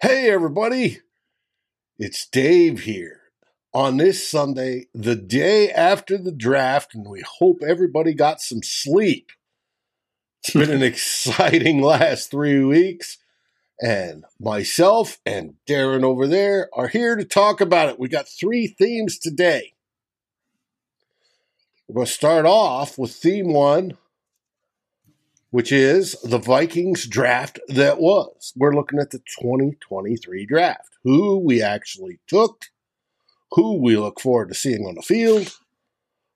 Hey, everybody. It's Dave here. On this Sunday, the day after the draft, and we hope everybody got some sleep. It's been an exciting last three weeks, and myself and Darren over there are here to talk about it. We got three themes today. We're going to start off with theme one, which is the Vikings draft that was. We're looking at the 2023 draft. Who we actually took, who we look forward to seeing on the field,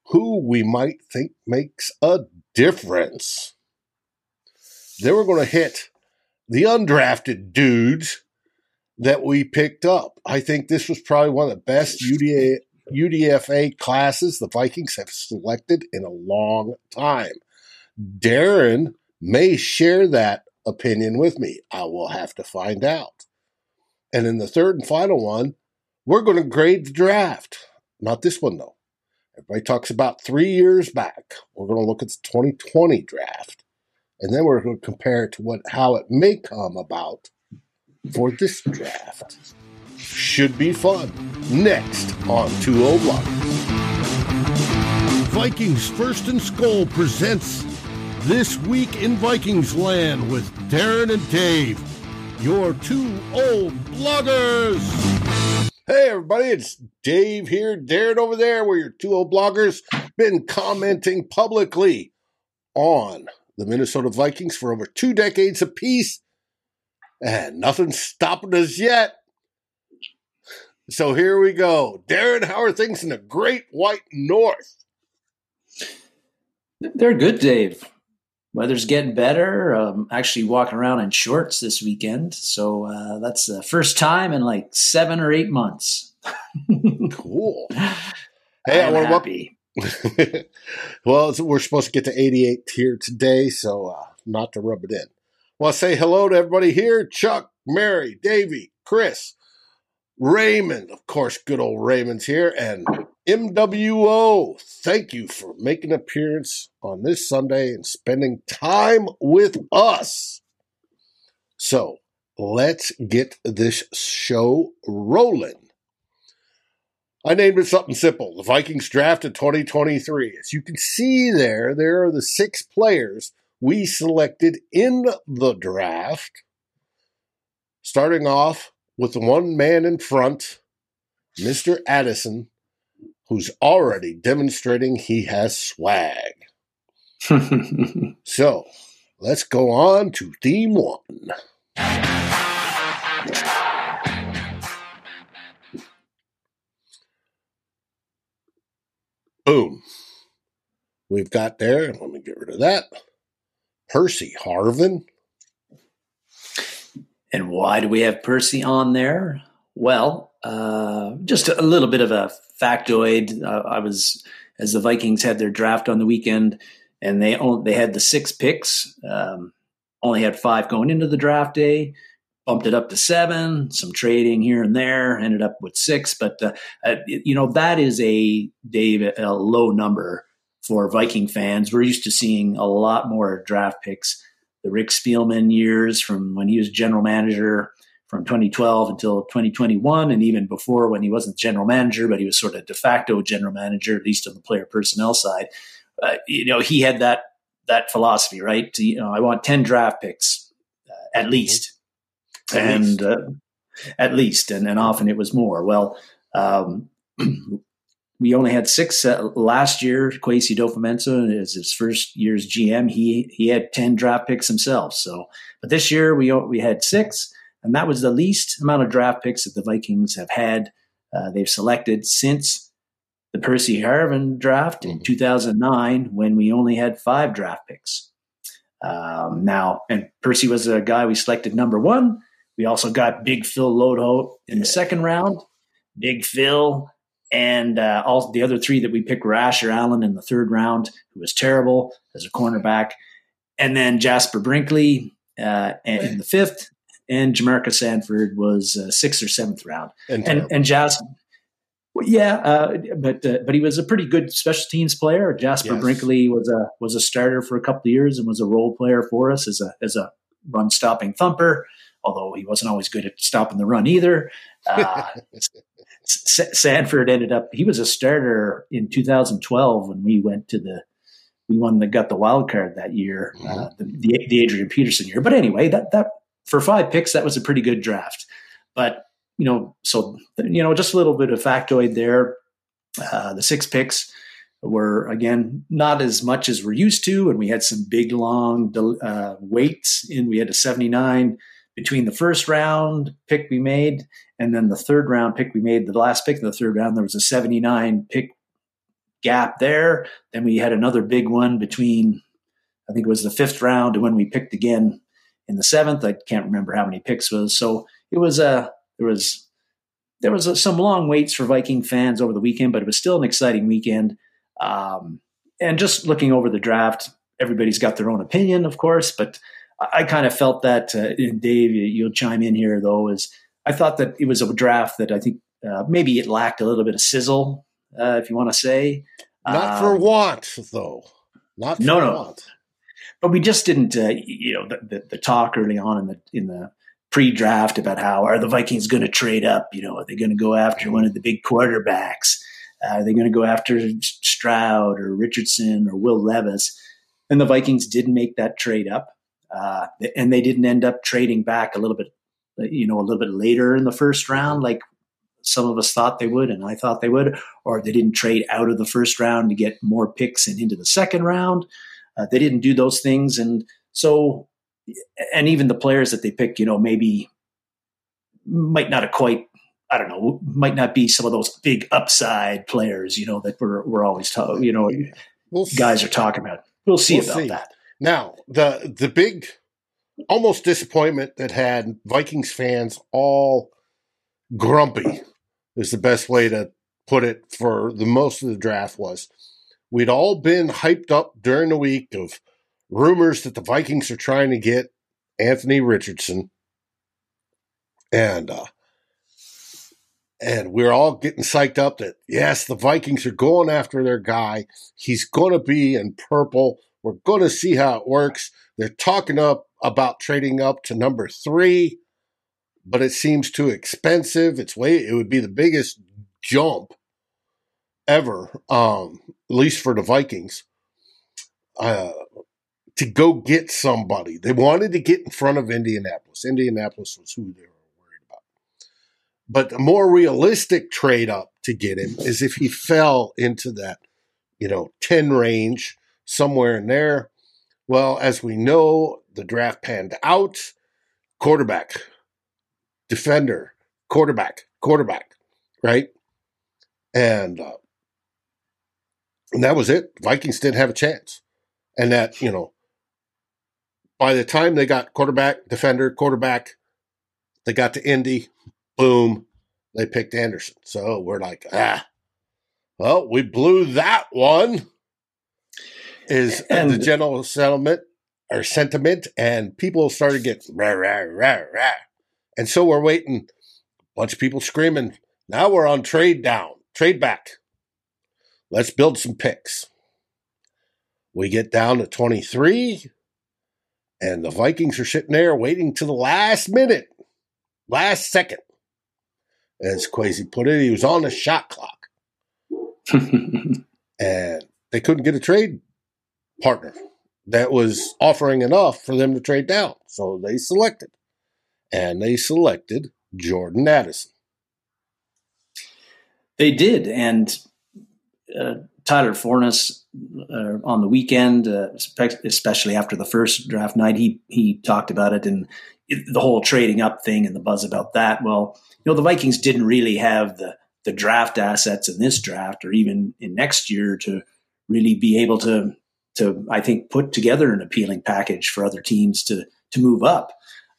who we might think makes a difference. Then we're going to hit the undrafted dudes that we picked up. I think this was probably one of the best UDA, UDFA classes the Vikings have selected in a long time. Darren may share that opinion with me. I will have to find out. And in the third and final one, we're going to grade the draft. Not this one, though. Everybody talks about three years back. We're going to look at the 2020 draft. And then we're going to compare it to what how it may come about for this draft. Should be fun. Next on 2 Block. Vikings First and Skull presents This Week in Vikings Land with Darren and Dave, your two old bloggers. Hey, everybody, it's Dave here, Darren over there, where your two old bloggers been commenting publicly on the Minnesota Vikings for over two decades apiece, and nothing's stopping us yet. So here we go. Darren, how are things in the great white north? They're good, Dave. Weather's getting better. Um, actually, walking around in shorts this weekend, so uh, that's the first time in like seven or eight months. Cool. Hey, I I'm want happy. to well, we're supposed to get to 88 here today, so uh, not to rub it in. Well, say hello to everybody here Chuck, Mary, Davey, Chris, Raymond. Of course, good old Raymond's here, and MWO. Thank you for making an appearance on this Sunday and spending time with us. So let's get this show rolling. I named it something simple the Vikings draft of 2023. As you can see there, there are the six players we selected in the draft. Starting off with one man in front, Mr. Addison, who's already demonstrating he has swag. So, let's go on to theme one. Boom. We've got there, let me get rid of that. Percy Harvin. And why do we have Percy on there? Well, uh, just a little bit of a factoid. Uh, I was, as the Vikings had their draft on the weekend, and they only, they had the six picks. Um, only had five going into the draft day. Bumped it up to seven. Some trading here and there. Ended up with six. But uh, uh, you know that is a Dave a low number for Viking fans. We're used to seeing a lot more draft picks. The Rick Spielman years from when he was general manager from 2012 until 2021, and even before when he wasn't general manager, but he was sort of de facto general manager, at least on the player personnel side. Uh, you know, he had that that philosophy, right? To, you know, I want 10 draft picks uh, at least, at and least. Uh, at least, and, and often it was more. Well, um, we only had six uh, last year. Kwesi Adofo-Mensah is his first year's GM. He he had ten draft picks himself. So, but this year we we had six, and that was the least amount of draft picks that the Vikings have had. Uh, they've selected since the Percy Harvin draft in mm-hmm. 2009, when we only had five draft picks. Um, now, and Percy was a guy we selected number one. We also got Big Phil Loadholt in the second round. Big Phil and uh, all the other three that we picked were Asher Allen in the third round, who was terrible as a cornerback, and then Jasper Brinkley uh, in the fifth, and Jamarca Sanford was uh, sixth or seventh round. And and, and Jasper, yeah, uh, but uh, but he was a pretty good special teams player. Jasper yes. Brinkley was a was a starter for a couple of years and was a role player for us as a as a run stopping thumper. Although he wasn't always good at stopping the run either. Uh, Sanford ended up he was a starter in 2012 when we went to the we won the got the wild card that year, uh, mm-hmm. uh, the, the, the Adrian Peterson year. But anyway, that that for five picks that was a pretty good draft. But you know, so you know, just a little bit of factoid there. Uh, the six picks were again not as much as we're used to, and we had some big long uh, waits. In we had a 79 between the first round pick we made and then the third round pick we made, the last pick in the third round, there was a 79 pick gap there. Then we had another big one between, I think it was the fifth round and when we picked again in the seventh. I can't remember how many picks was. So it was a, there was, there was a, some long waits for Viking fans over the weekend, but it was still an exciting weekend. Um, and just looking over the draft, everybody's got their own opinion, of course, but I, I kind of felt that, uh, Dave, you'll chime in here though, is I thought that it was a draft that I think uh, maybe it lacked a little bit of sizzle, uh, if you want to say. Not um, for want, though. Not no, no. Want. But we just didn't, uh, you know, the, the, the, talk early on in the in the pre-draft about how are the Vikings going to trade up? You know, are they going to go after one of the big quarterbacks? Uh, are they going to go after Stroud or Richardson or Will Levis? And the Vikings didn't make that trade up, uh, and they didn't end up trading back a little bit you know, a little bit later in the first round, like some of us thought they would, and I thought they would, or they didn't trade out of the first round to get more picks and into the second round. Uh, they didn't do those things, and so, and even the players that they pick, you know, maybe might not have quite. I don't know, might not be some of those big upside players, you know, that we're we're always talking, you know, we'll guys are talking about. We'll see we'll about see. that. Now, the the big almost disappointment that had Vikings fans all grumpy is the best way to put it for the most of the draft was we'd all been hyped up during the week of rumors that the Vikings are trying to get Anthony Richardson. And uh and we're all getting psyched up that yes the Vikings are going after their guy. He's going to be in purple. We're going to see how it works. They're talking up about trading up to number three, but it seems too expensive. It's way it would be the biggest jump ever, um, at least for the Vikings, uh, to go get somebody. They wanted to get in front of Indianapolis. Indianapolis was who they were worried about. But the more realistic trade up to get him is if he fell into that, you know, 10 range, somewhere in there. Well, as we know, the draft panned out quarterback, defender, quarterback, quarterback, right? And uh, and that was it. Vikings didn't have a chance. And that, you know, by the time they got quarterback, defender, quarterback, they got to Indy, boom, they picked Anderson. So we're like, ah, well, we blew that one. Is and, the general settlement or sentiment, and people started getting rah rah rah rah, and so we're waiting. A bunch of people screaming. Now we're on trade down, trade back. Let's build some picks. We get down to 23, and the Vikings are sitting there waiting to the last minute, last second. As Kwesi put it, he was on the shot clock. and they couldn't get a trade partner that was offering enough for them to trade down. So they selected. And they selected Jordan Addison. They did. And uh, Tyler Forness uh, on the weekend, uh, especially after the first draft night, he he talked about it and the whole trading up thing and the buzz about that. Well, you know, the Vikings didn't really have the the draft assets in this draft or even in next year to really be able to to I think put together an appealing package for other teams to to move up.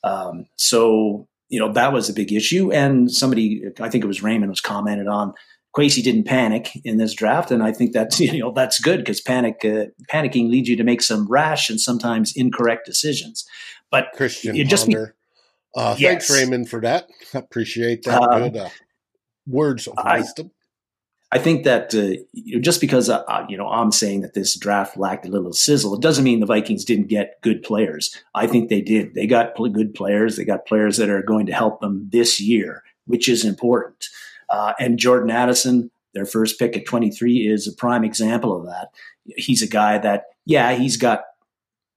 Um, so you know that was a big issue, and somebody I think it was Raymond was commented on Kwesi didn't panic in this draft, and I think that's you know that's good because panic uh, panicking leads you to make some rash and sometimes incorrect decisions. But Christian you just be, uh, yes. thanks Raymond for that. I appreciate that um, good uh, words of I, wisdom. I think that uh, just because uh, uh, you know I'm saying that this draft lacked a little sizzle, it doesn't mean the Vikings didn't get good players. I think they did. They got good players. They got players that are going to help them this year, which is important. Uh, and Jordan Addison, their first pick at 23, is a prime example of that. He's a guy that, yeah, he's got,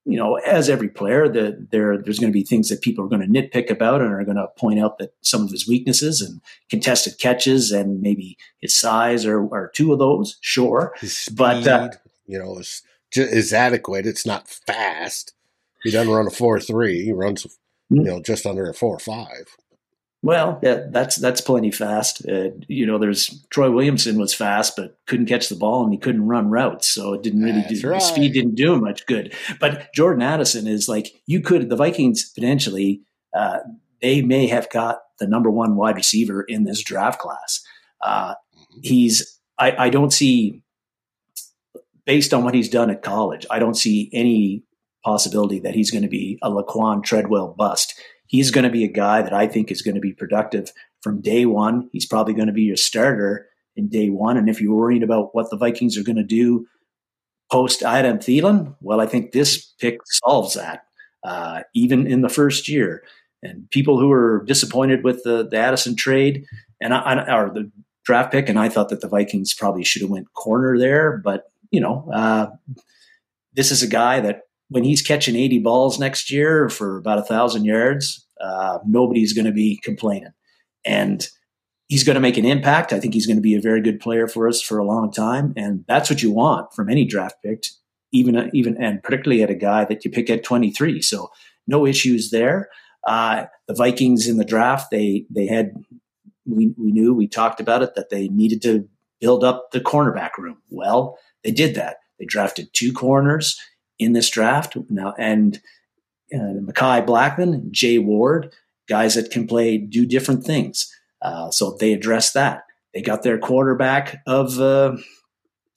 you know, as every player, the, there there's going to be things that people are going to nitpick about and are going to point out that some of his weaknesses and contested catches and maybe his size are, are two of those, sure. Speed, but uh, you know, is is adequate. It's not fast. He doesn't run a four three. He runs, you know, just under a four five. Well, yeah, that's that's plenty fast. Uh, you know, there's Troy Williamson was fast, but couldn't catch the ball and he couldn't run routes, so it didn't really do right. speed didn't do him much good. But Jordan Addison is like you could the Vikings potentially uh, they may have got the number one wide receiver in this draft class. Uh, mm-hmm. he's I, I don't see based on what he's done at college, I don't see any possibility that he's going to be a Laquan Treadwell bust he's going to be a guy that I think is going to be productive from day one. He's probably going to be your starter in day one. And if you're worried about what the Vikings are going to do post Adam Thielen, well, I think this pick solves that, uh, even in the first year. And people who are disappointed with the, the Addison trade and I, or the draft pick, and I thought that the Vikings probably should have went corner there, but you know, uh, this is a guy that when he's catching 80 balls next year for about a thousand yards, uh, nobody's going to be complaining. And he's going to make an impact. I think he's going to be a very good player for us for a long time. And that's what you want from any draft pick, even, even, and particularly at a guy that you pick at 23. So no issues there. Uh, the Vikings in the draft, they, they had, we, we knew, we talked about it, that they needed to build up the cornerback room. Well, they did that. They drafted two corners in this draft now, and uh, Mekhi Blackmon, Jay Ward, guys that can play, do different things. Uh, so they addressed that. They got their quarterback of, uh,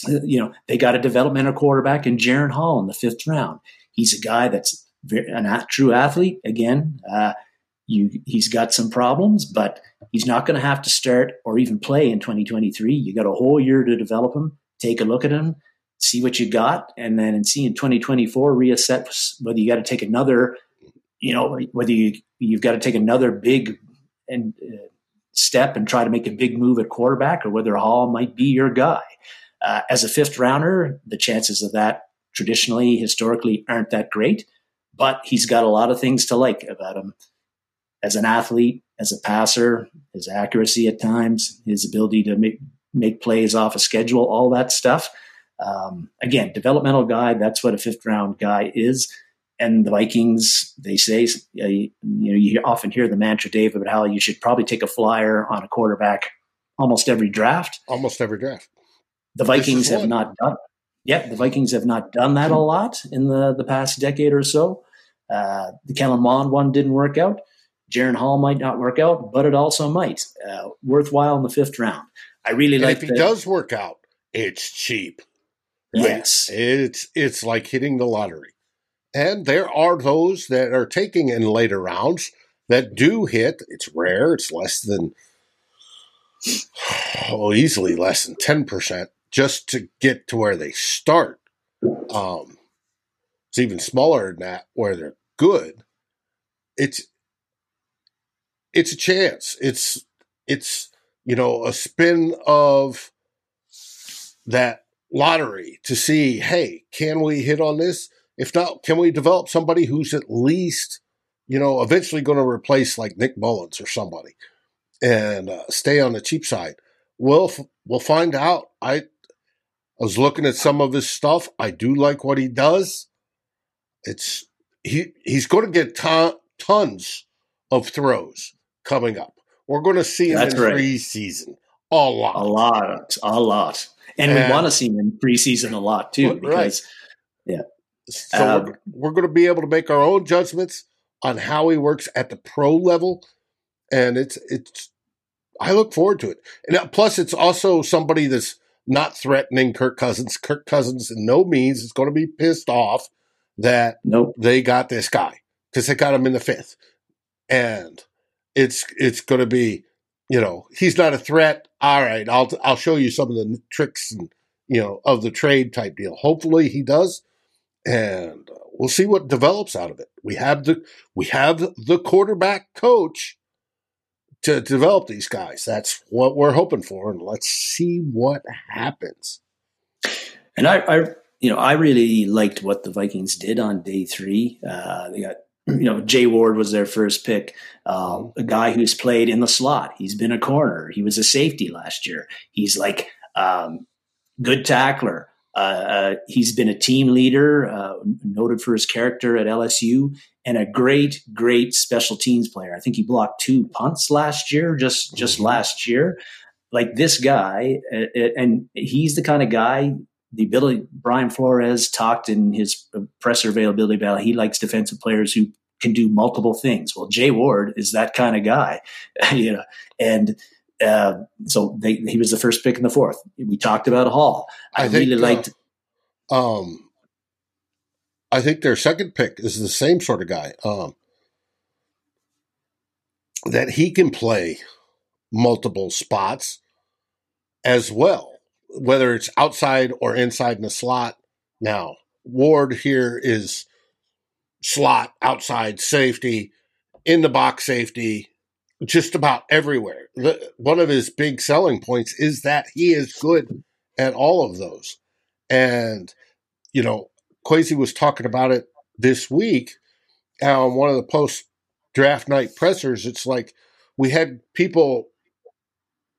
you know, they got a developmental quarterback in Jaren Hall in the fifth round. He's a guy that's very, a true athlete. Again, uh, you, he's got some problems, but he's not going to have to start or even play in 2023. You got a whole year to develop him. Take a look at him see what you got, and then and see in 2024 reassess whether you got to take another, you know, whether you you've got to take another big and uh, step and try to make a big move at quarterback, or whether Hall might be your guy. Uh, as a fifth rounder, the chances of that traditionally, historically, aren't that great. But he's got a lot of things to like about him as an athlete, as a passer, his accuracy at times, his ability to make make plays off a schedule, all that stuff. Um, again, developmental guy. That's what a fifth round guy is. And the Vikings, they say, uh, you know, you often hear the mantra, Dave, about how you should probably take a flyer on a quarterback almost every draft. Almost every draft. The Vikings have not done. Yep, the Vikings have not done that a lot in the the past decade or so. Uh, the Kellen Mond one didn't work out. Jaren Hall might not work out, but it also might. Uh, worthwhile in the fifth round. I really and like. If he the, does work out, it's cheap. Yes, it's it's like hitting the lottery. And there are those that are taking in later rounds that do hit. It's rare. It's less than oh, easily less than ten percent just to get to where they start. Um, it's even smaller than that where they're good. It's it's a chance. It's it's you know a spin of that lottery to see, hey, can we hit on this? If not, can we develop somebody who's at least you know eventually going to replace like Nick Mullens or somebody and uh, stay on the cheap side? We'll we'll find out. I I was looking at some of his stuff. I do like what he does. It's he he's going to get ton, tons of throws coming up. We're going to see him That's in right. preseason a lot, a lot, a lot, and, and we want to see him in preseason a lot too. Because right. yeah, so um, we're, we're going to be able to make our own judgments on how he works at the pro level, and it's it's. I look forward to it, and uh, plus it's also somebody that's not threatening Kirk Cousins. Kirk Cousins, in no means, is going to be pissed off that nope. they got this guy because they got him in the fifth, and it's it's going to be, you know, he's not a threat. All right, I'll I'll show you some of the tricks and you know of the trade type deal. Hopefully he does, and uh, we'll see what develops out of it. We have the we have the quarterback coach to develop these guys. That's what we're hoping for, and let's see what happens. And I, I you know, I really liked what the Vikings did on day three. Uh, they got, you know, Jay Ward was their first pick, uh, a guy who's played in the slot. He's been a corner. He was a safety last year. He's like um, good tackler. Uh, uh, he's been a team leader, uh, noted for his character at LSU, and a great, great special teams player. I think he blocked two punts last year, just just mm-hmm. last year. Like this guy, uh, uh, and he's the kind of guy the ability Brian Flores talked in his presser availability about he likes defensive players who can do multiple things. Well, Jay Ward is that kind of guy, you know, and uh, so they, he was the first pick in the fourth. We talked about Hall. I, I think, really liked. Uh, um, I think their second pick is the same sort of guy. Um, that he can play multiple spots as well whether it's outside or inside in the slot. Now, Ward here is slot, outside safety, in the box safety, just about everywhere. One of his big selling points is that he is good at all of those. And, you know, Kwesi was talking about it this week on one of the post draft night pressers. It's like we had people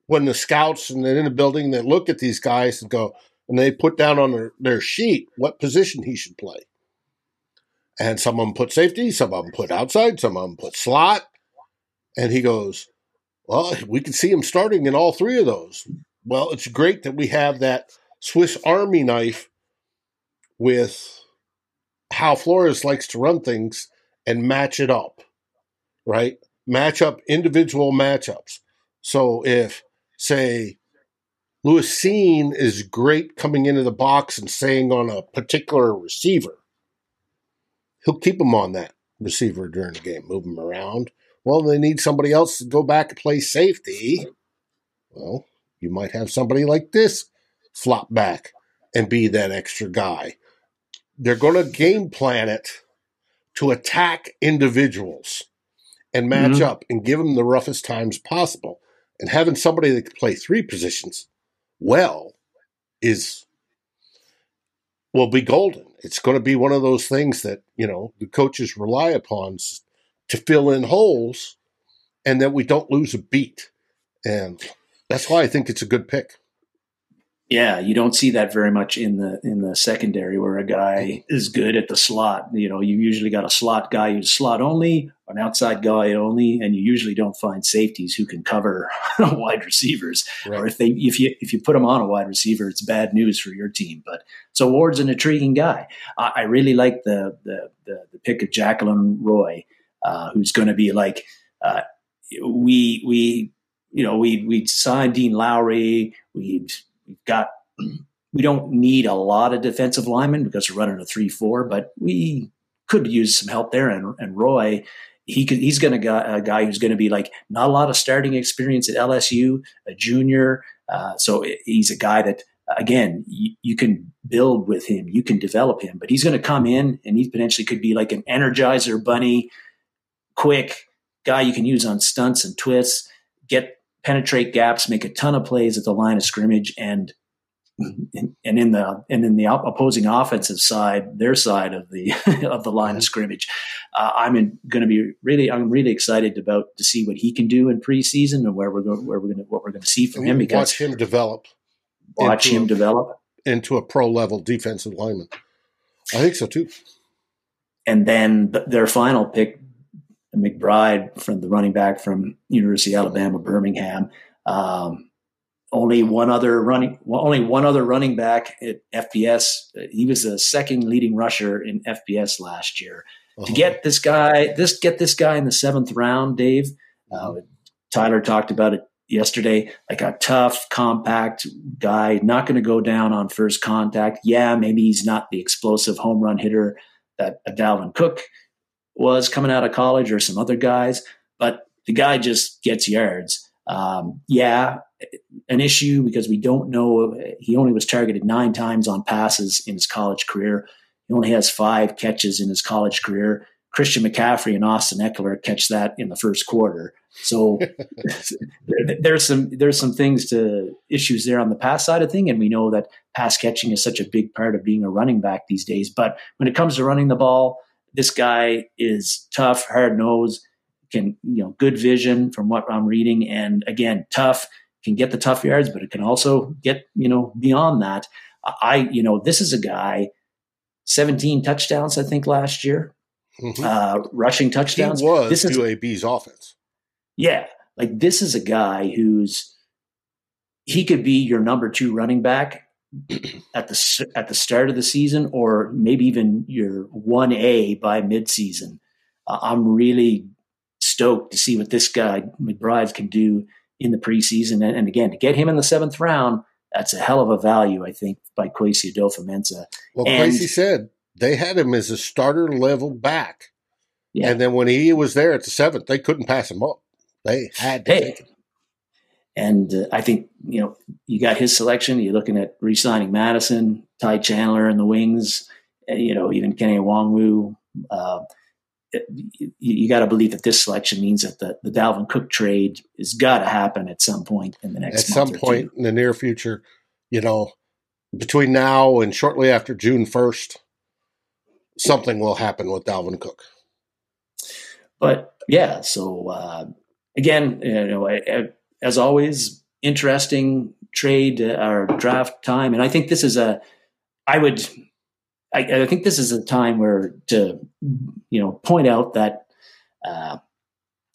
when the scouts and they're in the building, they look at these guys and go, and they put down on their, their sheet what position he should play. And some of them put safety, some of them put outside, some of them put slot. And he goes, Well, we can see him starting in all three of those. Well, it's great that we have that Swiss Army knife with how Flores likes to run things and match it up, right? Match up individual matchups. So if say Lewis Cine is great coming into the box and saying on a particular receiver. He'll keep him on that receiver during the game, move him around. Well, they need somebody else to go back and play safety. Well, you might have somebody like this flop back and be that extra guy. They're going to game plan it to attack individuals and match mm-hmm. up and give them the roughest times possible and having somebody that can play three positions well is will be golden. It's going to be one of those things that you know the coaches rely upon to fill in holes, and that we don't lose a beat. And that's why I think it's a good pick. Yeah, you don't see that very much in the in the secondary where a guy is good at the slot. You know, you usually got a slot guy who's slot only, an outside guy only, and you usually don't find safeties who can cover wide receivers. Right. Or if they if you if you put them on a wide receiver, it's bad news for your team. But so Ward's an intriguing guy. I, I really like the, the the the pick of Jaquelin Roy, uh, who's going to be like uh, we we you know we we signed Dean Lowry. We We've got we don't need a lot of defensive linemen because we're running a three four, but we could use some help there. And, and Roy, he could, he's going to a guy who's going to be like not a lot of starting experience at LSU, a junior. Uh, so he's a guy that again you, you, can build with him, you can develop him, but he's going to come in and he potentially could be like an energizer bunny, quick guy you can use on stunts and twists, get penetrate gaps, make a ton of plays at the line of scrimmage, and and in the and in the opposing offensive side, their side of the of the line of mm-hmm. scrimmage, uh, I'm going to be really I'm really excited about to see what he can do in preseason and where we're going where we're going to what we're going to see from him because watch him develop, watch him a, develop into a pro level defensive lineman. I think so too. And then their final pick, McBride from the running back from University of Alabama Birmingham. Um, only one other running, well, only one other running back at FBS. He was the second leading rusher in FBS last year. Uh-huh. To get this guy, this get this guy in the seventh round, Dave. Uh, Tyler talked about it yesterday. Like a tough, compact guy, not going to go down on first contact. Yeah, maybe he's not the explosive home run hitter that a Dalvin Cook was coming out of college or some other guys, but the guy just gets yards. Um, yeah, an issue because we don't know. He only was targeted nine times on passes in his college career. He only has five catches in his college career. Christian McCaffrey and Austin Ekeler catch that in the first quarter. So there's some there's some things to issues there on the pass side of thing, and we know that pass catching is such a big part of being a running back these days. But when it comes to running the ball, this guy is tough, hard nosed, can, you know, good vision from what I'm reading. And again, tough, can get the tough yards, but it can also get, you know, beyond that. I, you know, this is a guy, 17 touchdowns, I think, last year, mm-hmm. uh, rushing touchdowns. He was this is, UAB's offense. Yeah. Like this is a guy who's, he could be your number two running back at the at the start of the season, or maybe even your one A by midseason. Uh, I'm really stoked to see what this guy McBride can do in the preseason, and, and, again to get him in the seventh round. That's a hell of a value, I think, by Kwesi Adofo-Mensah. Well, and, Kwesi said they had him as a starter level back, yeah. and then when he was there at the seventh, they couldn't pass him up. They had to hey, take him. And uh, I think, you know, you got his selection. You're looking at re signing Mattison, Ty Chandler in the wings, you know, even Kenny Nwangwu. Uh, you, you got to believe that this selection means that the, the Dalvin Cook trade has got to happen at some point in the next at some point in the near future. You know, between now and shortly after June first, something will happen with Dalvin Cook. But yeah, so uh, again, you know, I, I, as always, interesting trade uh, or draft time. And I think this is a, I would, I, I, think this is a time where to, you know, point out that uh,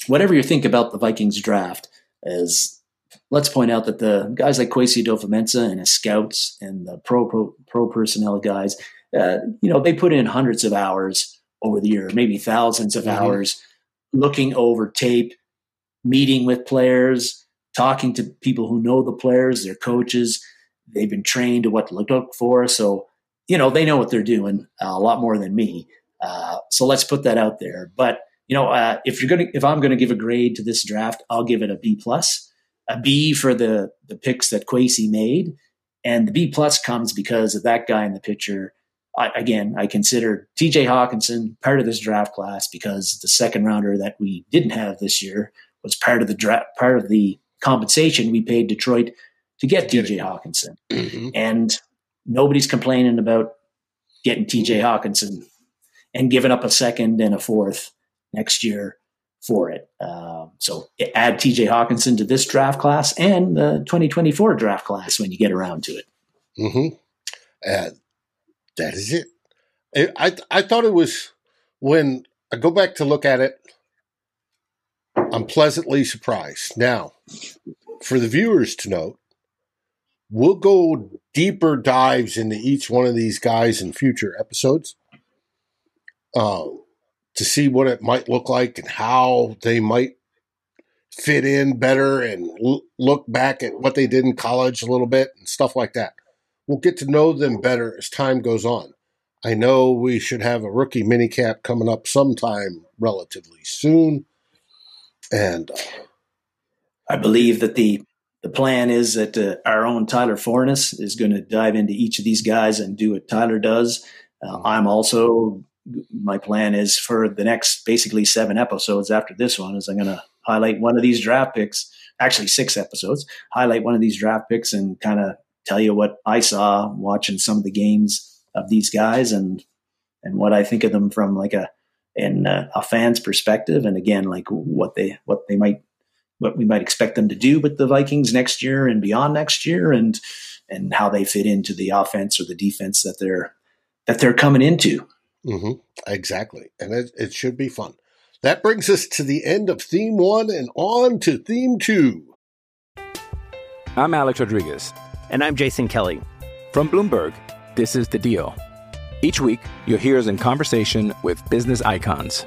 whatever you think about the Vikings draft is, let's point out that the guys like Kwesi Adofo-Mensah and his scouts and the pro, pro, pro personnel guys, uh, you know, they put in hundreds of hours over the year, maybe thousands of mm-hmm. hours looking over tape, meeting with players, talking to people who know the players, their coaches. They've been trained to what to look for. So, you know, they know what they're doing uh, a lot more than me. Uh, so let's put that out there. But, you know, uh, if you're going to, if I'm going to give a grade to this draft, I'll give it a B plus, a B for the, the picks that Kwesi made. And the B plus comes because of that guy in the picture. I, again, I consider TJ Hockenson part of this draft class because the second rounder that we didn't have this year was part of the draft, part of the compensation we paid Detroit to get TJ Hockenson. Mm-hmm. And nobody's complaining about getting TJ Hockenson and giving up a second and a fourth next year for it. Uh, so add TJ Hockenson to this draft class and the 2024 draft class when you get around to it. Mm-hmm. And that is it. I I thought it was when I go back to look at it. I'm pleasantly surprised. Now, for the viewers to note, we'll go deeper dives into each one of these guys in future episodes uh, to see what it might look like and how they might fit in better and l- look back at what they did in college a little bit and stuff like that. We'll get to know them better as time goes on. I know we should have a rookie minicamp coming up sometime relatively soon. And uh, I believe that the the plan is that uh, our own Tyler Forness is going to dive into each of these guys and do what Tyler does. Uh, I'm also my plan is for the next basically seven episodes after this one is I'm going to highlight one of these draft picks, actually six episodes, highlight one of these draft picks and kind of tell you what I saw watching some of the games of these guys and and what I think of them from like a in a, a fan's perspective and again like what they what they might what we might expect them to do with the Vikings next year and beyond next year and and how they fit into the offense or the defense that they're that they're coming into. Mm-hmm. Exactly. And it, it should be fun. That brings us to the end of theme one and on to theme two. I'm Alex Rodriguez. And I'm Jason Kelly. From Bloomberg, this is The Deal. Each week, you'll hear us in conversation with business icons.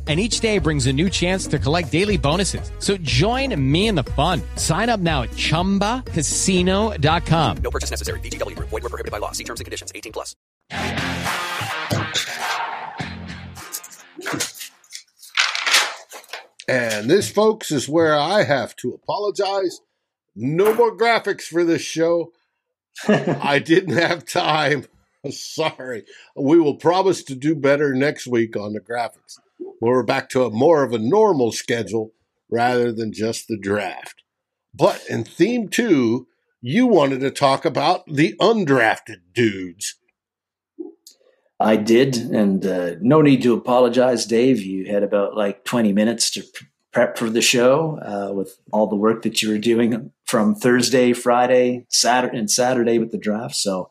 and each day brings a new chance to collect daily bonuses. So join me in the fun. Sign up now at ChumbaCasino.com. No purchase necessary. VGW Group. Void were prohibited by law. See terms and conditions. 18 plus. And this, folks, is where I have to apologize. No more graphics for this show. I didn't have time. Sorry. We will promise to do better next week on the graphics. We're back to a more of a normal schedule rather than just the draft. But in theme two, you wanted to talk about the undrafted dudes. I did, and uh, no need to apologize, Dave. You had about like 20 minutes to prep for the show uh, with all the work that you were doing from Thursday, Friday, Saturday, and Saturday with the draft. So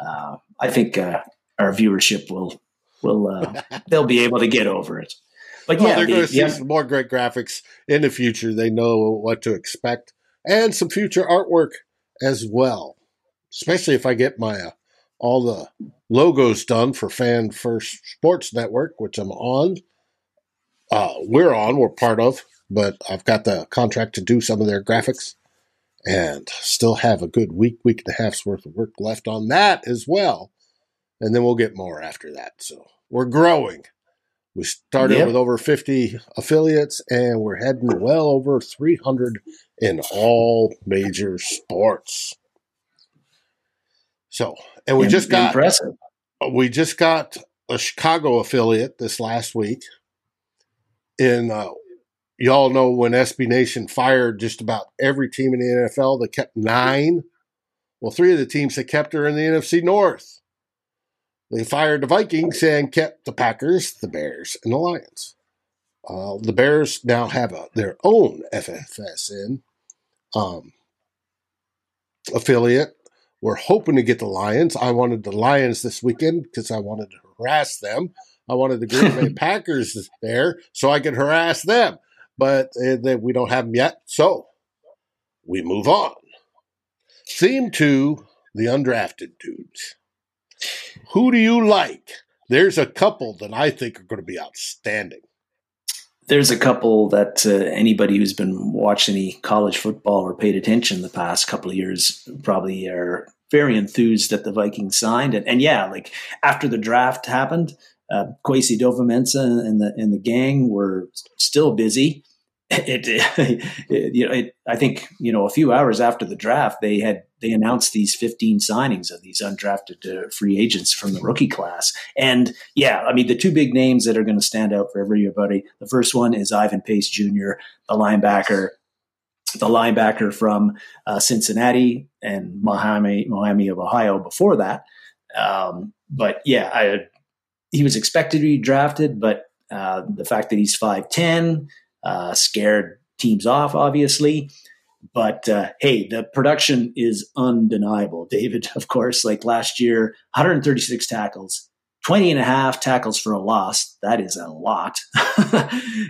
uh, I think uh, our viewership will will uh, they'll be able to get over it. But well, yeah, they're the- going to see the- some more great graphics in the future. They know what to expect, and some future artwork as well. Especially if I get my uh, all the logos done for Fan First Sports Network, which I'm on. Uh, we're on. We're part of, but I've got the contract to do some of their graphics, and still have a good week, week and a half's worth of work left on that as well. And then we'll get more after that. So we're growing. We started Yep. with over 50 affiliates, and we're heading well over 300 in all major sports. So, and we Im- just got impressive. we just got a Chicago affiliate this last week. In uh, y'all know when SB Nation fired just about every team in the NFL, they kept nine. Well, three of the teams that kept her in the NFC North. They fired the Vikings and kept the Packers, the Bears, and the Lions. Uh, the Bears now have a, their own FFSN um, affiliate. We're hoping to get the Lions. I wanted the Lions this weekend because I wanted to harass them. I wanted the Green Bay Packers there so I could harass them, but uh, we don't have them yet. So we move on. Theme two: the undrafted dudes. Who do you like? There's a couple that I think are going to be outstanding. There's a couple that uh, anybody who's been watching any college football or paid attention the past couple of years probably are very enthused that the Vikings signed. And, and yeah, like after the draft happened, uh, Kwesi Adofo-Mensah and the and the gang were still busy. It, it, you know, it, I think you know a few hours after the draft, they had they announced these 15 signings of these undrafted uh, free agents from the rookie class. And yeah, I mean the two big names that are going to stand out for everybody. The first one is Ivan Pace Jr., the linebacker the linebacker from uh, Cincinnati and Miami, Miami of Ohio before that. Um, but yeah, I, he was expected to be drafted, but uh, the fact that he's 5'10 uh, scared teams off, obviously. But uh, hey, the production is undeniable. David, of course, like last year, 136 tackles, 20 and a half tackles for a loss. That is a lot,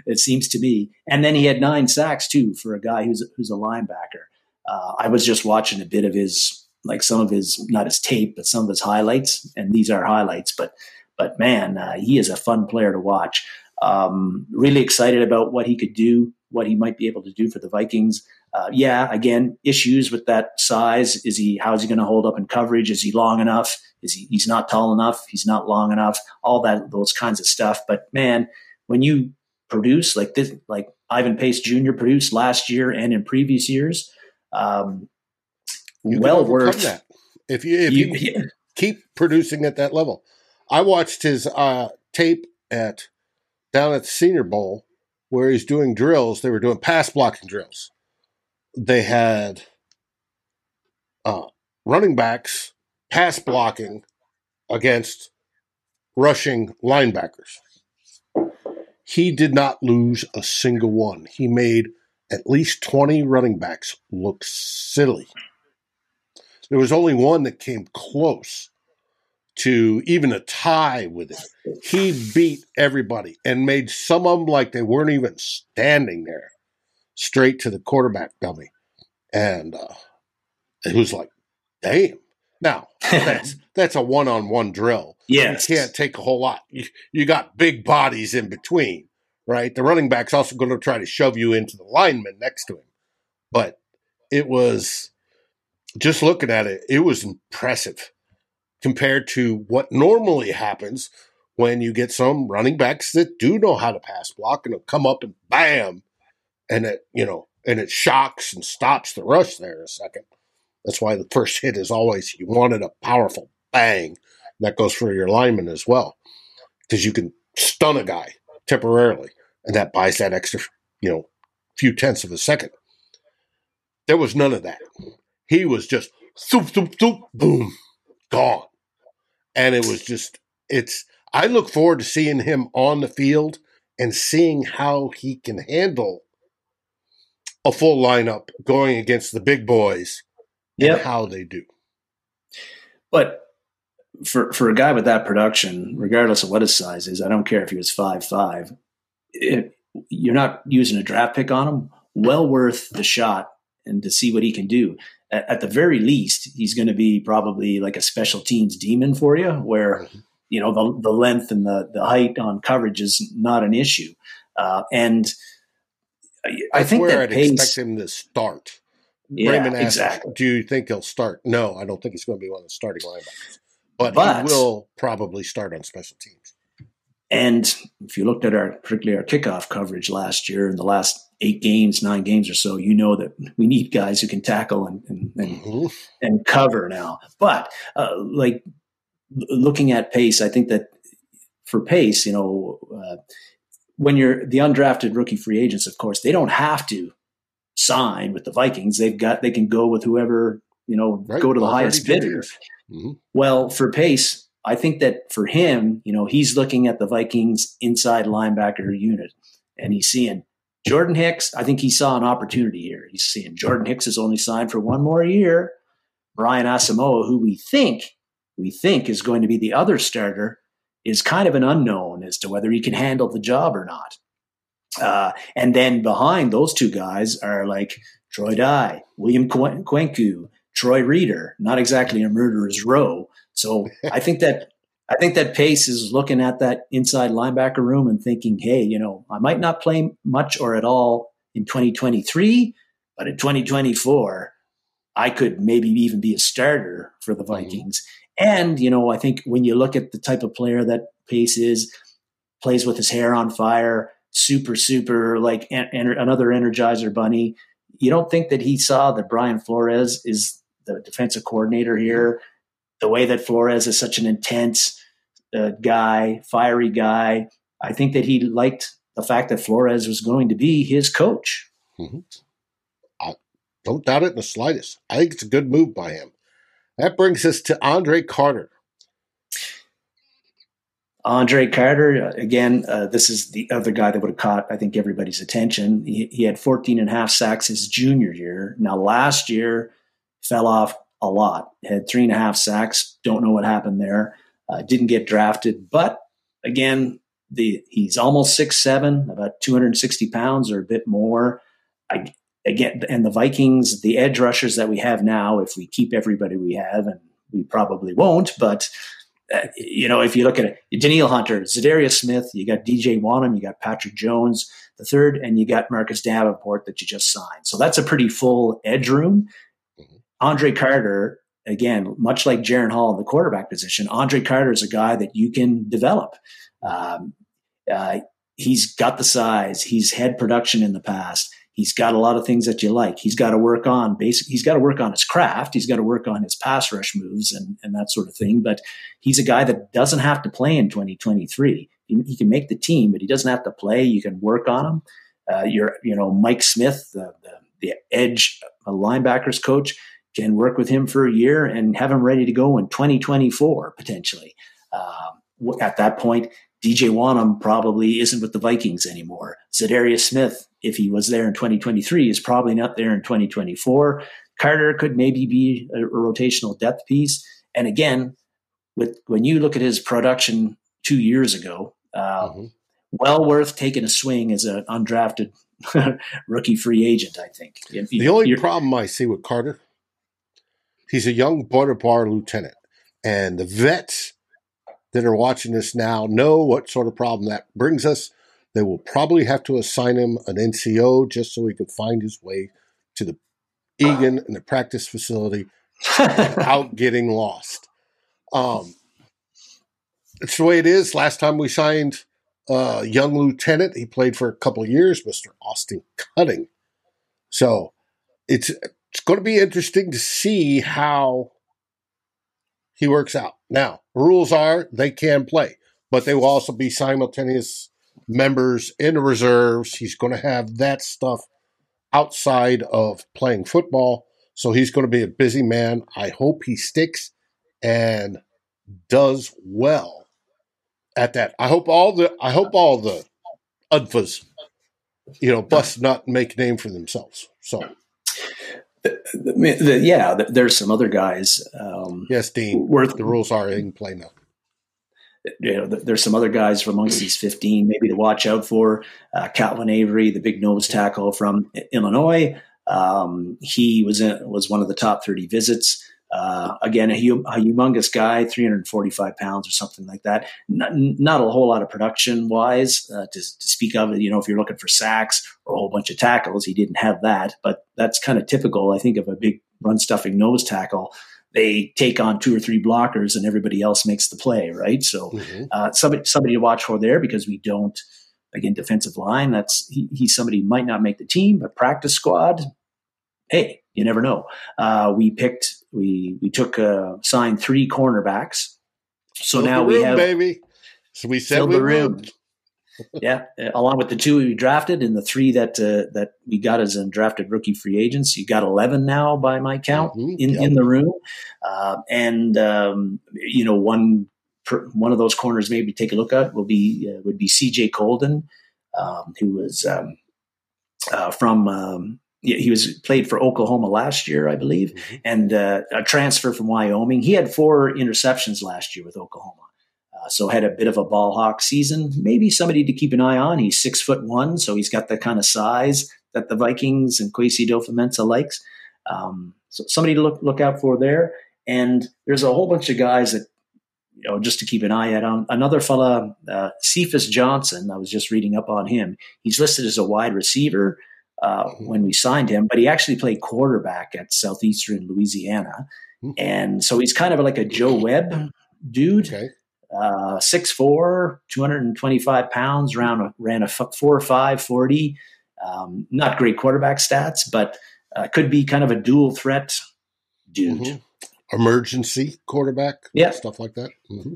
it seems to me. And then he had nine sacks too for a guy who's, who's a linebacker. Uh, I was just watching a bit of his, like some of his, not his tape, but some of his highlights. And these are highlights, but, but man, uh, he is a fun player to watch. Um, really excited about what he could do, what he might be able to do for the Vikings. Uh, yeah, again, issues with that size. Is he? How is he going to hold up in coverage? Is he long enough? Is he? He's not tall enough. He's not long enough. All that, those kinds of stuff. But man, when you produce like this, like Ivan Pace Jr. produced last year and in previous years, um, well worth that. If you if you, you yeah. keep producing at that level, I watched his uh, tape at down at the Senior Bowl where he's doing drills. They were doing pass blocking drills they had uh, running backs pass blocking against rushing linebackers. He did not lose a single one. He made at least 20 running backs look silly. There was only one that came close to even a tie with it. He beat everybody and made some of them like they weren't even standing there straight to the quarterback dummy. And uh, it was like, damn. Now, that's, that's a one on one drill. Yes. You can't take a whole lot. You, you got big bodies in between, right? The running back's also going to try to shove you into the lineman next to him. But it was just looking at it, it was impressive compared to what normally happens when you get some running backs that do know how to pass block and will come up and bam, and it you know and it shocks and stops the rush there a second. That's why the first hit is always you wanted a powerful bang. That goes for your lineman as well because you can stun a guy temporarily, and that buys that extra you know few tenths of a second. There was none of that. He was just thoop thoop thoop boom gone, and it was just it's. I look forward to seeing him on the field and seeing how he can handle a full lineup going against the big boys and how they do. But for for a guy with that production, regardless of what his size is, I don't care if he was five five. you're not using a draft pick on him. Well worth the shot and to see what he can do. At, at the very least, he's going to be probably like a special teams demon for you, where mm-hmm. you know the the length and the the height on coverage is not an issue. Uh, and I think where that I'd pace, expect him to start. Yeah, Raymond asked, exactly. Do you think he'll start? No, I don't think he's going to be one of the starting linebackers, but, But- he will probably start on special teams. And if you looked at our particularly our kickoff coverage last year in the last eight games, nine games or so, you know that we need guys who can tackle and and, and, Mhm. and cover now. But uh, like looking at pace, I think that for pace, you know, uh, when you're the undrafted rookie free agents, of course, they don't have to sign with the Vikings. They've got they can go with whoever you know Right, go to the highest bidder. Mhm. Well, for Pace, I think that for him, you know, he's looking at the Vikings inside linebacker unit and he's seeing Jordan Hicks. I think he saw an opportunity here. He's seeing Jordan Hicks is only signed for one more year. Brian Asamoah, who we think we think is going to be the other starter, is kind of an unknown as to whether he can handle the job or not. Uh, and then behind those two guys are like Troy Dye, William Quen- Kwenkeu, Troy Reeder, not exactly a murderer's row. So I think that I think that Pace is looking at that inside linebacker room and thinking, hey, you know, I might not play much or at all in 2023, but in 2024, I could maybe even be a starter for the mm-hmm. Vikings. And, you know, I think when you look at the type of player that pace is, plays with his hair on fire, super, super like en- en- another energizer bunny. You don't think that he saw that Brian Flores is the defensive coordinator here? The way that Flores is such an intense uh, guy, fiery guy. I think that he liked the fact that Flores was going to be his coach. Mm-hmm. I don't doubt it in the slightest. I think it's a good move by him. That brings us to Andre Carter. Andre Carter, again, uh, this is the other guy that would have caught, I think, everybody's attention. He, he, had 14 and a half sacks his junior year. Now, last year, fell off a lot, had three and a half sacks. Don't know what happened there. Uh, didn't get drafted. But again, the he's almost six seven, about 260 pounds or a bit more. I, again, and the Vikings, the edge rushers that we have now, if we keep everybody we have, and we probably won't, but uh, you know, if you look at it, Danielle Hunter, Za'Darius Smith, you got DJ Wonnum, you got Patrick Jones, the third, and you got Marcus Davenport that you just signed. So that's a pretty full edge room. Andre Carter, again, much like Jaren Hall in the quarterback position, Andre Carter is a guy that you can develop. Um, uh, he's got the size. He's had production in the past. He's got a lot of things that you like. He's got to work on basic. He's got to work on his craft. He's got to work on his pass rush moves and, and that sort of thing. But he's a guy that doesn't have to play in 2023. He, he can make the team, but he doesn't have to play. You can work on him. Uh, you're, you know, Mike Smith, the, the, the edge linebackers coach, can work with him for a year and have him ready to go in 2024 potentially. Um, at that point, DJ Wonnum probably isn't with the Vikings anymore. Za'Darius Smith, if he was there in 2023, is probably not there in 2024. Carter could maybe be a, a rotational depth piece. And again, with when you look at his production two years ago, uh, mm-hmm. well worth taking a swing as an undrafted rookie free agent. I think the only problem I see with Carter, he's a young border bar lieutenant, and the vets that are watching this now know what sort of problem that brings us. They will probably have to assign him an NCO just so he can find his way to the Eagan and the practice facility without getting lost. Um, it's the way it is. Last time we signed a young lieutenant, he played for a couple of years, Mr. Austin Cutting. So it's it's going to be interesting to see how he works out. Now, rules are they can play, but they will also be simultaneous members in the reserves. He's going to have that stuff outside of playing football. So he's going to be a busy man. I hope he sticks and does well at that. I hope all the I hope all the UDFAs, you know, bust nut make name for themselves. So the, the, yeah, there's some other guys. Um, yes, Dean. Worth the rules are in play now. You know, there's some other guys from amongst these 15 maybe to watch out for. Uh, Calvin Avery, the big nose tackle from Illinois. Um, he was in, was one of the top 30 visits. Uh, again, a, a, humongous guy, 345 pounds or something like that. Not, not a whole lot of production wise uh, to, to, speak of. You know, if you're looking for sacks or a whole bunch of tackles, he didn't have that. But that's kind of typical, I think, of a big run stuffing nose tackle. They take on two or three blockers, and everybody else makes the play, right? So, mm-hmm. uh, somebody somebody to watch for there because we don't. Again, defensive line. That's he, he's somebody who might not make the team, but practice squad. Hey, you never know. Uh, we picked, we we took uh, signed three cornerbacks. So now we have baby. So we said we room. yeah, along with the two we drafted and the three that uh, that we got as undrafted rookie free agents, you got eleven now by my count mm-hmm. in, in the room, uh, and um, you know one per, one of those corners maybe take a look at will be uh, would be C.J. Coldon, um, who was um, uh, from um, he was played for Oklahoma last year, I believe, mm-hmm. and uh, a transfer from Wyoming. He had four interceptions last year with Oklahoma, uh, so had a bit of a ball hawk season. Maybe somebody to keep an eye on. He's six foot one, so he's got the kind of size that the Vikings and Kwesi Adofo-Mensah likes. Um, so somebody to look look out for there. And there's a whole bunch of guys that you know, just to keep an eye out on. Another fella, uh, Cephus Johnson, I was just reading up on him. He's listed as a wide receiver uh, mm-hmm. when we signed him, but he actually played quarterback at Southeastern Louisiana. Mm-hmm. And so he's kind of like a Joe Webb dude. Okay. uh, 6'4", 225 pounds, ran, ran a 4 or 5 40. Um, not great quarterback stats, but uh, could be kind of a dual threat dude. Mhm. Emergency quarterback, Yeah. stuff like that. hmm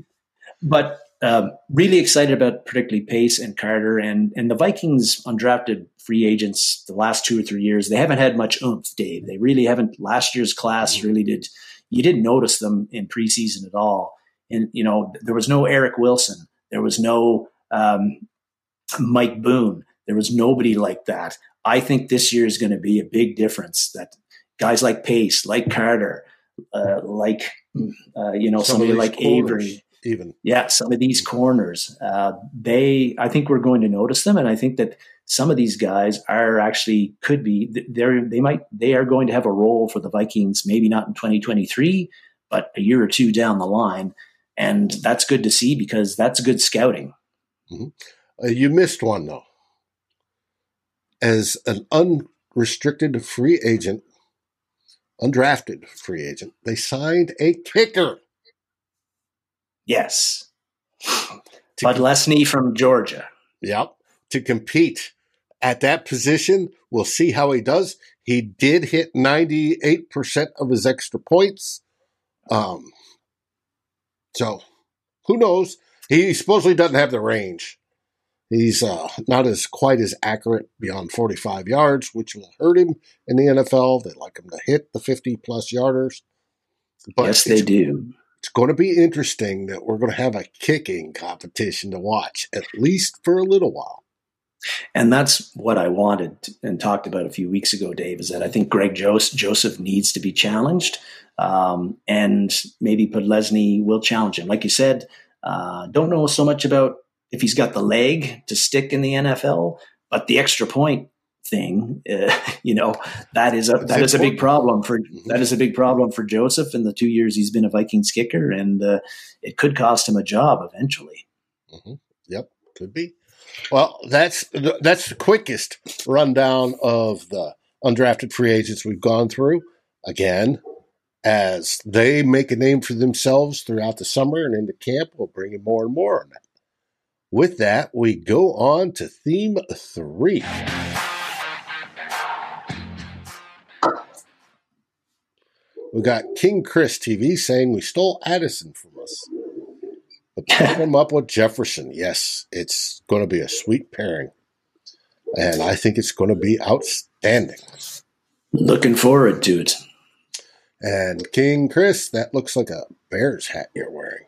But um, really excited about particularly Pace and Carter and and the Vikings undrafted free agents the last two or three years. They haven't had much oomph, Dave. They really haven't. Last year's class really did. You didn't notice them in preseason at all. And you know there was no Eric Wilson. There was no um, Mike Boone. There was nobody like that. I think this year is going to be a big difference. That guys like Pace, like Carter, uh, like uh, you know Some of somebody like Avery even. yeah, some of these corners, uh, they, I think we're going to notice them, and I think that some of these guys are actually could be they're they might they are going to have a role for the Vikings, maybe not in 2023, but a year or two down the line, and that's good to see because that's good scouting. Uh, you missed one though. As an unrestricted free agent, undrafted free agent, they signed a kicker. Yes, Podlesny from Georgia. Yep. To compete at that position, we'll see how he does. He did hit 98% of his extra points. Um, so who knows? He supposedly doesn't have the range. He's uh, not as quite as accurate beyond 45 yards, which will hurt him in the NFL. They like him to hit the 50 plus yarders. But yes, they do. It's going to be interesting that we're going to have a kicking competition to watch, at least for a little while. And that's what I wanted and talked about a few weeks ago, Dave, is that I think Greg Joseph needs to be challenged. Um, and maybe Podlesny will challenge him. Like you said, uh, don't know so much about if he's got the leg to stick in the NFL, but the extra point thing, uh, you know, that is a It's that is a big problem for Mhm. that is a big problem for Joseph in the two years he's been a Vikings kicker, and uh, it could cost him a job eventually. Yep, could be. Well, that's that's the quickest rundown of the undrafted free agents we've gone through. Again, as they make a name for themselves throughout the summer and into camp, we'll bring in more and more on that. With that, we go on to theme three. We got King Chris TV saying we stole Addison from us. But paired him up with Jefferson. Yes, it's going to be a sweet pairing. And I think it's going to be outstanding. Looking forward to it. And King Chris, that looks like a Bears hat you're wearing.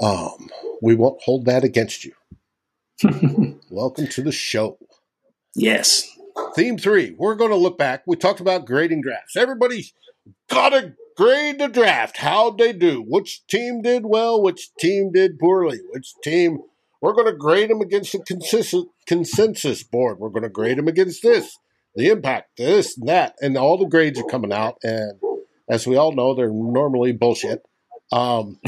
Um, we won't hold that against you. Welcome to the show. Yes. Theme three, we're going to look back. We talked about grading drafts. Everybody got to grade the draft. How'd they do? Which team did well? Which team did poorly? Which team? We're going to grade them against the consensus, consensus board. We're going to grade them against this, the impact, this, and that. And all the grades are coming out. And as we all know, they're normally bullshit. Um,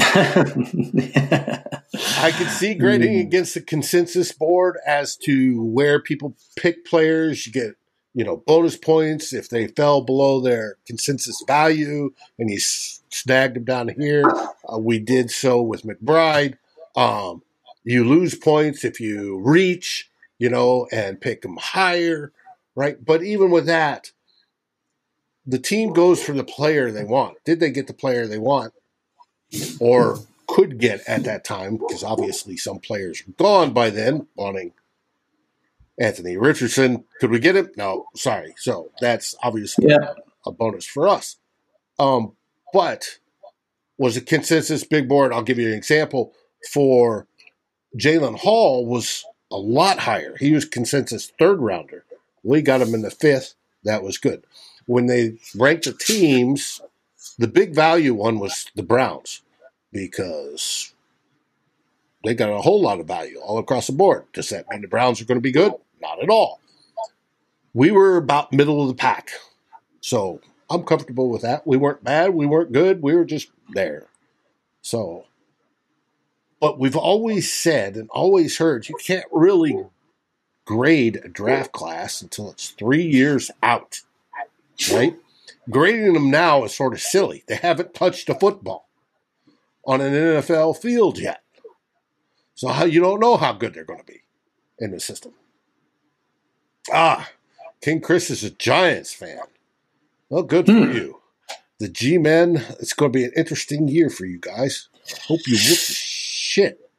I could see grading against the consensus board as to where people pick players. You get, you know, bonus points if they fell below their consensus value and s- snagged them down here. Uh, we did so with McBride. Um, you lose points if you reach, you know, and pick them higher, right? But even with that, the team goes for the player they want. Did they get the player they want? Or could get at that time, because obviously some players are gone by then, wanting Anthony Richardson. Could we get him? No, sorry. So that's obviously Yeah. a bonus for us. Um, but was a consensus big board? I'll give you an example. For Jaren Hall was a lot higher. He was consensus third rounder. We got him in the fifth. That was good. When they ranked the teams, the big value one was the Browns because they got a whole lot of value all across the board. Does that mean the Browns are going to be good? Not at all. We were about middle of the pack. So I'm comfortable with that. We weren't bad. We weren't good. We were just there. So, but we've always said and always heard you can't really grade a draft class until it's three years out, right? Grading them now is sort of silly. They haven't touched a football. on an NFL field yet. So how you don't know how good they're going to be in the system. Ah, King Chris is a Giants fan. Well, good for Hmm. you. The G Men, it's going to be an interesting year for you guys. I hope you whoop the shit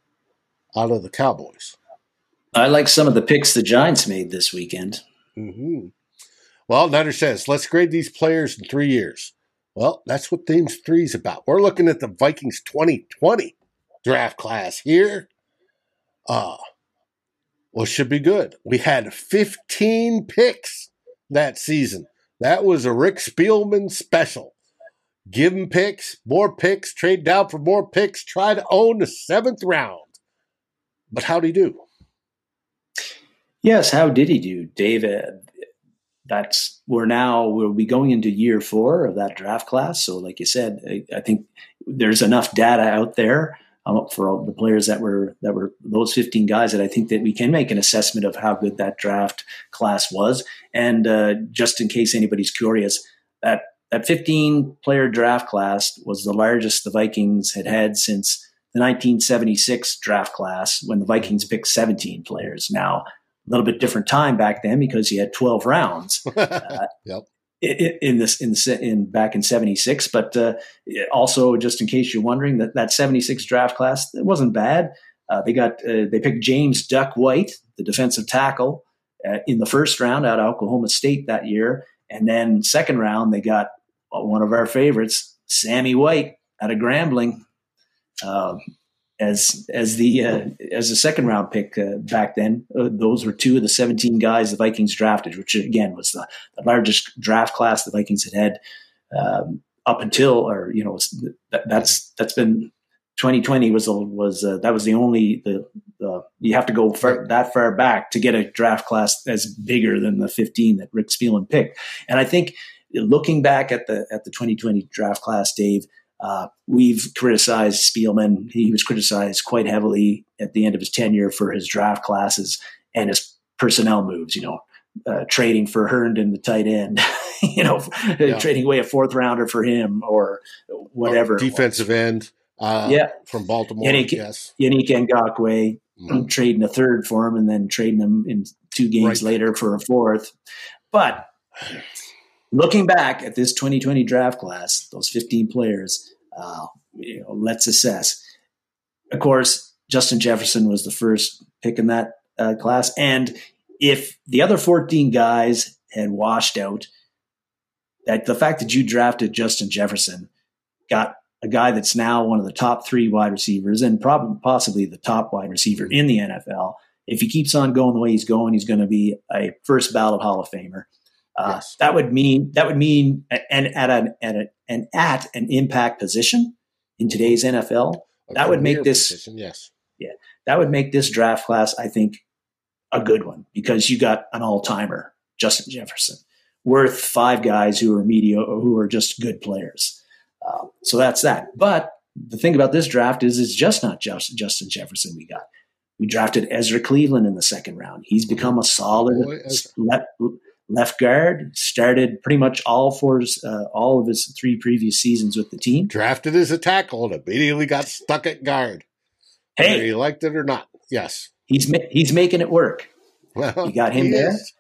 out of the Cowboys. I like some of the picks the Giants made this weekend. hmm Well, Nutter says, let's grade these players in three years. Well, that's what Themes 3 is about. We're looking at the Vikings 2020 draft class here. Uh, well, should be good. We had 15 picks that season. That was a Rick Spielman special. Give him picks, more picks, trade down for more picks, try to own the seventh round. But how'd he do? Yes, how did he do, David? That's we're now we'll be going into year four of that draft class. So, like you said, I, I think there's enough data out there um, for all the players that were that were those 15 guys that I think that we can make an assessment of how good that draft class was. And uh, just in case anybody's curious, that that 15 player draft class was the largest the Vikings had had since the 1976 draft class when the Vikings picked 17 players. Now, a little bit different time back then because you had 12 rounds uh, yep. In, this in in back in 76 but uh, also just in case you're wondering that that 76 draft class it wasn't bad. Uh, they got uh, they picked James Duck White the defensive tackle uh, in the first round out of Oklahoma State that year. And then second round they got one of our favorites Sammy White out of Grambling. Um, as as the uh, as a second round pick uh, back then. Uh, those were two of the 17 guys the Vikings drafted, which again was the, the largest draft class the Vikings had had um, up until, or you know, that, that's that's been 2020 was was uh, that was the only the, you have to go far, that far back to get a draft class as bigger than the 15 that Rick Spielman picked, and I think looking back at the at the 2020 draft class, Dave. Uh, we've criticized Spielman. He was criticized quite heavily at the end of his tenure for his draft classes and his personnel moves. You know, uh, trading for Herndon, the tight end. you know, yeah. trading away a fourth rounder for him or whatever. Defensive end. Uh, yeah, from Baltimore. Yannick, yes, Yannick Ngakoue mm-hmm. trading a third for him and then trading him in two games right. later for a fourth. But looking back at this 2020 draft class, those 15 players, uh, you know, let's assess. Of course, Justin Jefferson was the first pick in that uh, class, and if the other 14 guys had washed out, that the fact that you drafted Justin Jefferson got a guy that's now one of the top three wide receivers and probably possibly the top wide receiver in the NFL. If he keeps on going the way he's going, he's going to be a first ballot Hall of Famer. Uh, yes. That would mean that would mean and at an at a, and at an impact position in today's NFL. A that would make this position, yes, yeah, that would make this draft class, I think, a good one because you got an all timer, Justin Jefferson, worth five guys who are media who are just good players. Uh, so that's that. But the thing about this draft is, it's just not just Justin Jefferson. We got we drafted Ezra Cleveland in the second round. He's become a solid Boy, left, guard. Started pretty much all four, uh, all of his three previous seasons with the team. Drafted as a tackle and immediately got stuck at guard. Hey, whether you liked it or not. Yes, he's ma- he's making it work. Well, you got him there. is.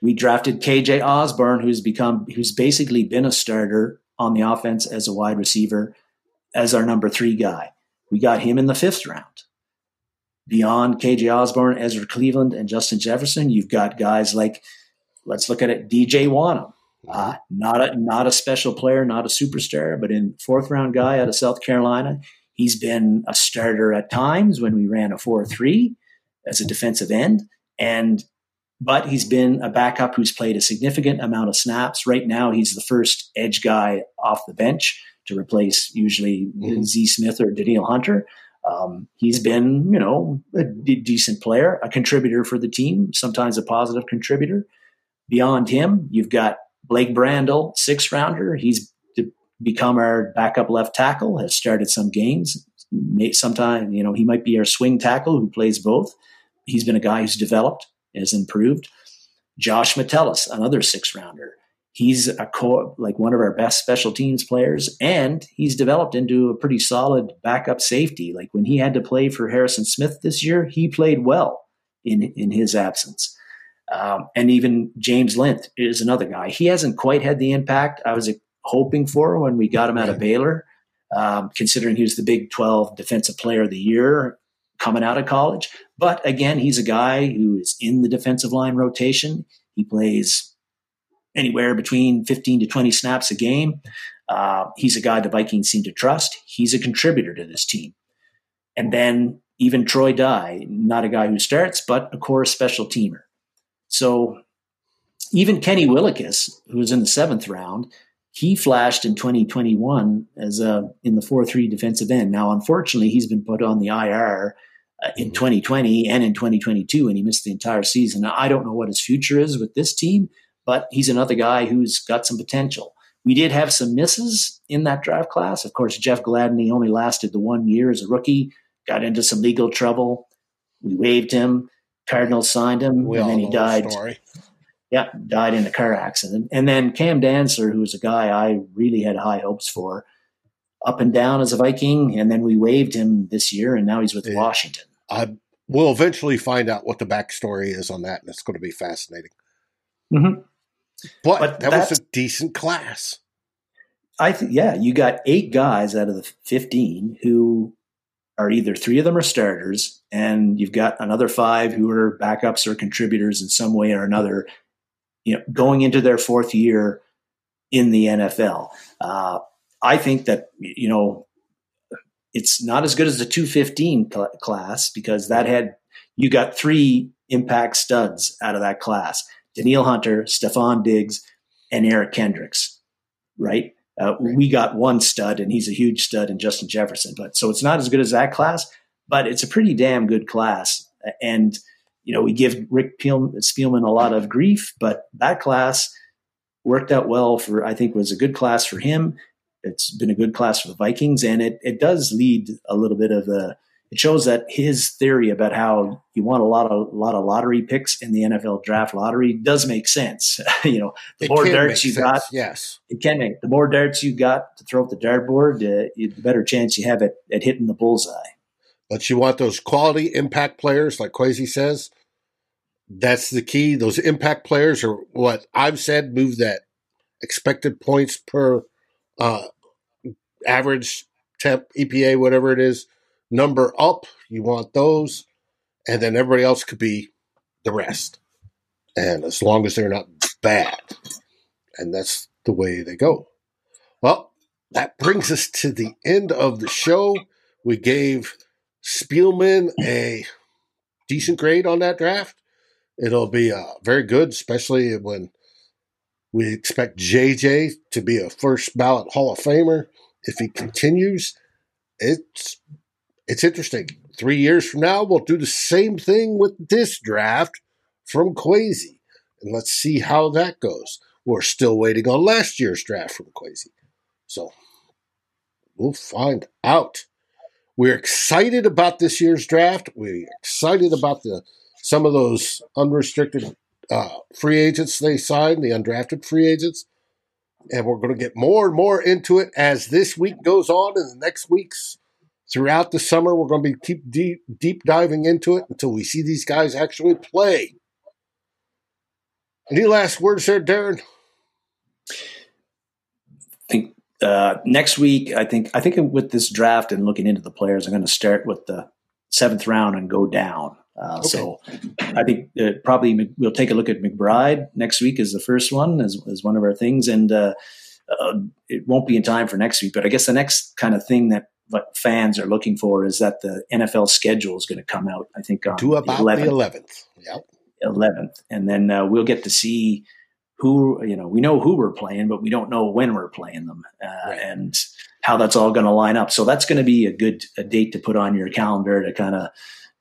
We drafted KJ Osborne, who's become who's basically been a starter on the offense as a wide receiver, as our number three guy. We got him in the fifth round. Beyond KJ Osborne, Ezra Cleveland, and Justin Jefferson, you've got guys like, let's look at it, DJ Wonnum. Uh, not a not a special player, not a superstar, but in fourth round guy out of South Carolina. He's been a starter at times when we ran a four three as a defensive end, and but he's been a backup who's played a significant amount of snaps. Right now, he's the first edge guy off the bench to replace usually mm-hmm. Z Smith or Danielle Hunter. Um, he's been, you know, a d- decent player, a contributor for the team, sometimes a positive contributor. Beyond him, you've got Blake Brandel, six rounder. He's become our backup left tackle, has started some games. Sometimes, you know, he might be our swing tackle who plays both. He's been a guy who's developed, has improved. Josh Metellus, another six rounder. He's a core, like one of our best special teams players, and he's developed into a pretty solid backup safety. Like when he had to play for Harrison Smith this year, he played well in in his absence. Um, and even James Lynch is another guy. He hasn't quite had the impact I was hoping for when we got him out of Baylor, um, considering he was the Big 12 Defensive Player of the Year coming out of college. But again, he's a guy who is in the defensive line rotation. He plays anywhere between 15 to 20 snaps a game. Uh, he's a guy the Vikings seem to trust. He's a contributor to this team. And then even Troy Dye, not a guy who starts, but a core special teamer. So even Kenny Willekes, who was in the seventh round, he flashed in 2021 as a in the 4-3 defensive end. Now, unfortunately, he's been put on the IR uh, in 2020 and in 2022, and he missed the entire season. Now, I don't know what his future is with this team, but he's another guy who's got some potential. We did have some misses in that draft class. Of course, Jeff Gladney only lasted the one year as a rookie, got into some legal trouble. We waived him. Cardinals signed him, We and then he died. story. Yeah, died in a car accident. And then Cam Dantzler, who was a guy I really had high hopes for, up and down as a Viking, and then we waived him this year, and now he's with Yeah. Washington. I will eventually find out what the backstory is on that, and it's going to be fascinating. Mm-hmm. But, But that was a decent class. I think, yeah, you got eight guys out of the 15 who are either three of them are starters, and you've got another five who are backups or contributors in some way or another, you know, going into their fourth year in the NFL. Uh, I think that, you know, it's not as good as the 215 cl- class because that had, you got three impact studs out of that class Danielle Hunter, Stefon Diggs, and Eric Kendricks, right? Uh, we got one stud, and he's a huge stud in Justin Jefferson. But so it's not as good as that class, but it's a pretty damn good class. And you know, we give Rick Spielman a lot of grief, but that class worked out well for. I think was a good class for him. It's been a good class for the Vikings, and it it does lead a little bit of the. It shows that his theory about how you want a lot of a lot of lottery picks in the NFL draft lottery does make sense. you know, the It more darts you sense, got, yes. it can make the more darts you got to throw at the dartboard, uh, the better chance you have at, at hitting the bullseye. But you want those quality impact players, like Kwesi says. That's the key. Those impact players are what I've said move that expected points per uh, average temp EPA, whatever it is, number up. You want those, and then everybody else could be the rest. And as long as they're not bad, and that's the way they go. Well, that brings us to the end of the show. We gave Spielman a decent grade on that draft. It'll be uh, very good, especially when we expect JJ to be a first ballot Hall of Famer. If he continues, it's it's interesting. Three years from now, we'll do the same thing with this draft from Kwesi, and let's see how that goes. We're still waiting on last year's draft from Kwesi, so we'll find out. We're excited about this year's draft. We're excited about the some of those unrestricted uh, free agents they signed, the undrafted free agents, and we're going to get more and more into it as this week goes on, and the next weeks throughout the summer. We're going to be keep deep deep diving into it until we see these guys actually play. Any last words there, Darren? I think uh, next week, I think I think with this draft and looking into the players, I'm going to start with the seventh round and go down. Uh, So I think uh, probably we'll take a look at McBride next week as the first one as, as one of our things, and uh, uh, it won't be in time for next week. But I guess the next kind of thing that what fans are looking for is that the NFL schedule is going to come out. I think on Do about the 11th. eleventh. Yep. 11th and then uh, we'll get to see who you know we know who we're playing but we don't know when we're playing them uh, and how that's all going to line up so that's going to be a good a date to put on your calendar to kind of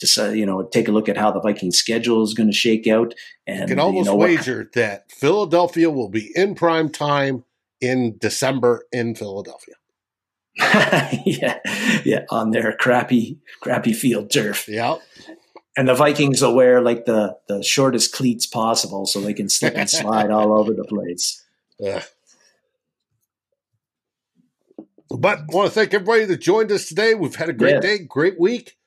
just uh, you know take a look at how the viking schedule is going to shake out and You can almost know, what- wager that Philadelphia will be in prime time in December in Philadelphia. yeah yeah on their crappy crappy field turf yeah and the vikings will wear like the the shortest cleats possible so they can slip and slide all over the place Yeah. But I want to thank everybody that joined us today. We've had a great Yes. day, great week.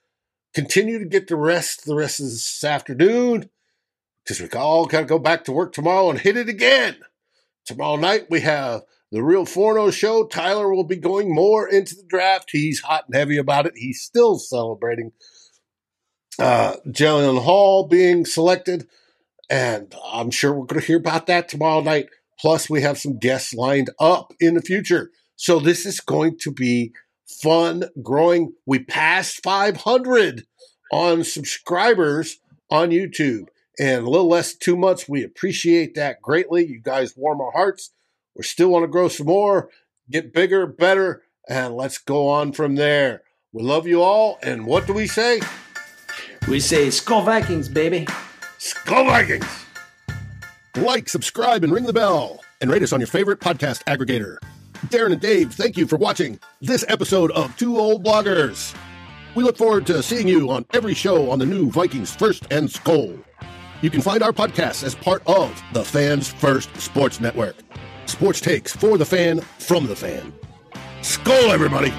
Continue to get the rest the rest of this afternoon because we all got to go back to work tomorrow and hit it again. Tomorrow night we have the Real Forno show. Tyler will be going more into the draft. He's hot and heavy about it. He's still celebrating uh, Jaren Hall being selected, and I'm sure we're going to hear about that tomorrow night. Plus, we have some guests lined up in the future. So this is going to be fun, growing. We passed 500 on subscribers on YouTube. And a little less two months. We appreciate that greatly. You guys warm our hearts. We still want to grow some more, get bigger, better, and let's go on from there. We love you all. And what do we say? We say Skol Vikings, baby. Skol Vikings. Like, subscribe, and ring the bell. And rate us on your favorite podcast aggregator. Darren and Dave, thank you for watching this episode of Two Old Bloggers. We look forward to seeing you on every show on the new Vikings First and Skol. You can find our podcast as part of the Fans First Sports Network. Sports takes for the fan, from the fan. Skol, everybody!